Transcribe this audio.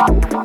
Bye.